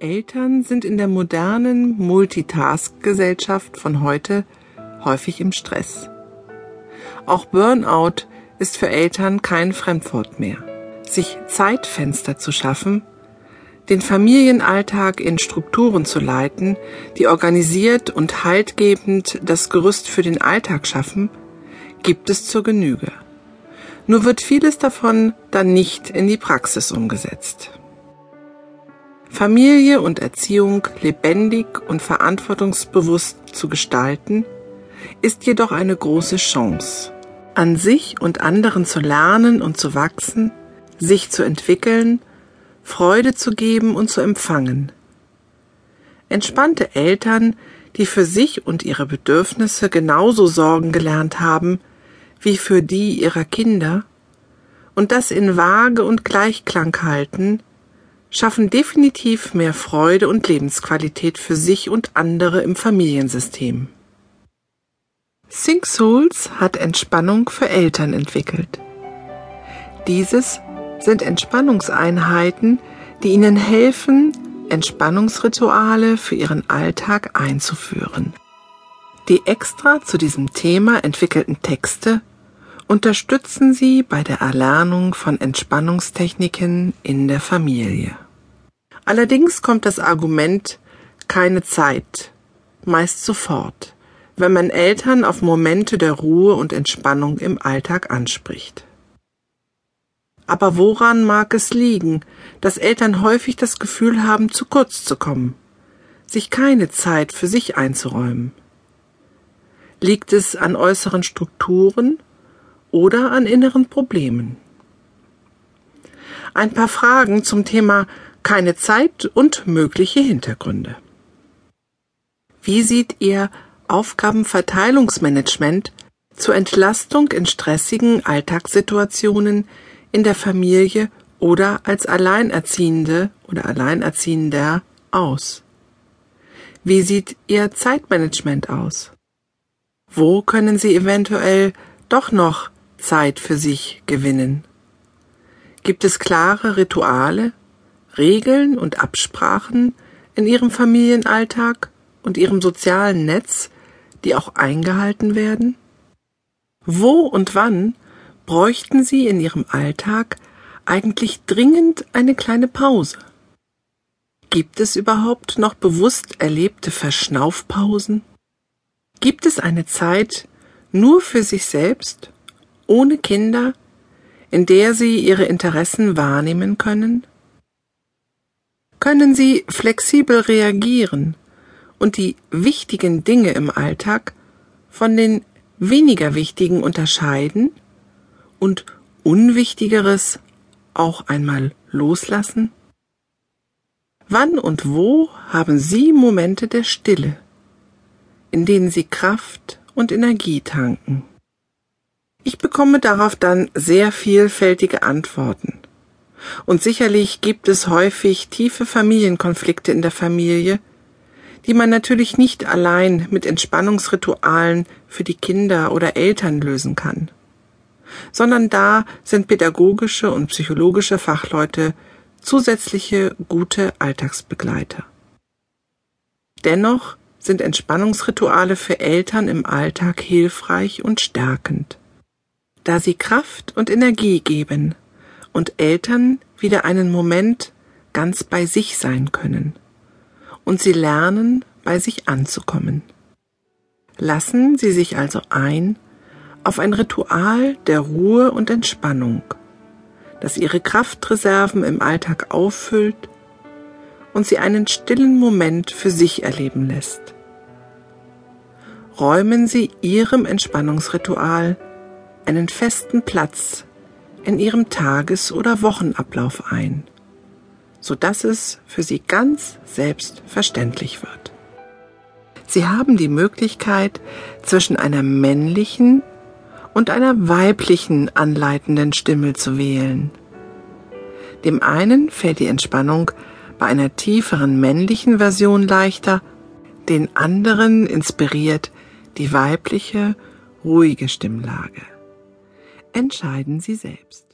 Eltern sind in der modernen Multitask-Gesellschaft von heute häufig im Stress. Auch Burnout ist für Eltern kein Fremdwort mehr. Sich Zeitfenster zu schaffen, den Familienalltag in Strukturen zu leiten, die organisiert und haltgebend das Gerüst für den Alltag schaffen, gibt es zur Genüge. Nur wird vieles davon dann nicht in die Praxis umgesetzt. Familie und Erziehung lebendig und verantwortungsbewusst zu gestalten, ist jedoch eine große Chance, an sich und anderen zu lernen und zu wachsen, sich zu entwickeln, Freude zu geben und zu empfangen. Entspannte Eltern, die für sich und ihre Bedürfnisse genauso sorgen gelernt haben wie für die ihrer Kinder, und das in Waage und Gleichklang halten, schaffen definitiv mehr Freude und Lebensqualität für sich und andere im Familiensystem. Think Souls hat Entspannung für Eltern entwickelt. Dieses sind Entspannungseinheiten, die ihnen helfen, Entspannungsrituale für ihren Alltag einzuführen. Die extra zu diesem Thema entwickelten Texte unterstützen Sie bei der Erlernung von Entspannungstechniken in der Familie. Allerdings kommt das Argument keine Zeit meist sofort, wenn man Eltern auf Momente der Ruhe und Entspannung im Alltag anspricht. Aber woran mag es liegen, dass Eltern häufig das Gefühl haben, zu kurz zu kommen, sich keine Zeit für sich einzuräumen? Liegt es an äußeren Strukturen oder an inneren Problemen. Ein paar Fragen zum Thema keine Zeit und mögliche Hintergründe. Wie sieht Ihr Aufgabenverteilungsmanagement zur Entlastung in stressigen Alltagssituationen in der Familie oder als Alleinerziehende oder Alleinerziehender aus? Wie sieht Ihr Zeitmanagement aus? Wo können Sie eventuell doch noch Zeit für sich gewinnen? Gibt es klare Rituale, Regeln und Absprachen in Ihrem Familienalltag und Ihrem sozialen Netz, die auch eingehalten werden? Wo und wann bräuchten Sie in Ihrem Alltag eigentlich dringend eine kleine Pause? Gibt es überhaupt noch bewusst erlebte Verschnaufpausen? Gibt es eine Zeit nur für sich selbst ohne Kinder, in der sie ihre Interessen wahrnehmen können? Können sie flexibel reagieren und die wichtigen Dinge im Alltag von den weniger wichtigen unterscheiden und Unwichtigeres auch einmal loslassen? Wann und wo haben Sie Momente der Stille, in denen Sie Kraft und Energie tanken? Ich bekomme darauf dann sehr vielfältige Antworten. Und sicherlich gibt es häufig tiefe Familienkonflikte in der Familie, die man natürlich nicht allein mit Entspannungsritualen für die Kinder oder Eltern lösen kann, sondern da sind pädagogische und psychologische Fachleute zusätzliche gute Alltagsbegleiter. Dennoch sind Entspannungsrituale für Eltern im Alltag hilfreich und stärkend da sie Kraft und Energie geben und Eltern wieder einen Moment ganz bei sich sein können und sie lernen, bei sich anzukommen. Lassen Sie sich also ein auf ein Ritual der Ruhe und Entspannung, das Ihre Kraftreserven im Alltag auffüllt und Sie einen stillen Moment für sich erleben lässt. Räumen Sie Ihrem Entspannungsritual einen festen Platz in ihrem Tages- oder Wochenablauf ein, so dass es für sie ganz selbstverständlich wird. Sie haben die Möglichkeit, zwischen einer männlichen und einer weiblichen anleitenden Stimme zu wählen. Dem einen fällt die Entspannung bei einer tieferen männlichen Version leichter, den anderen inspiriert die weibliche, ruhige Stimmlage entscheiden Sie selbst.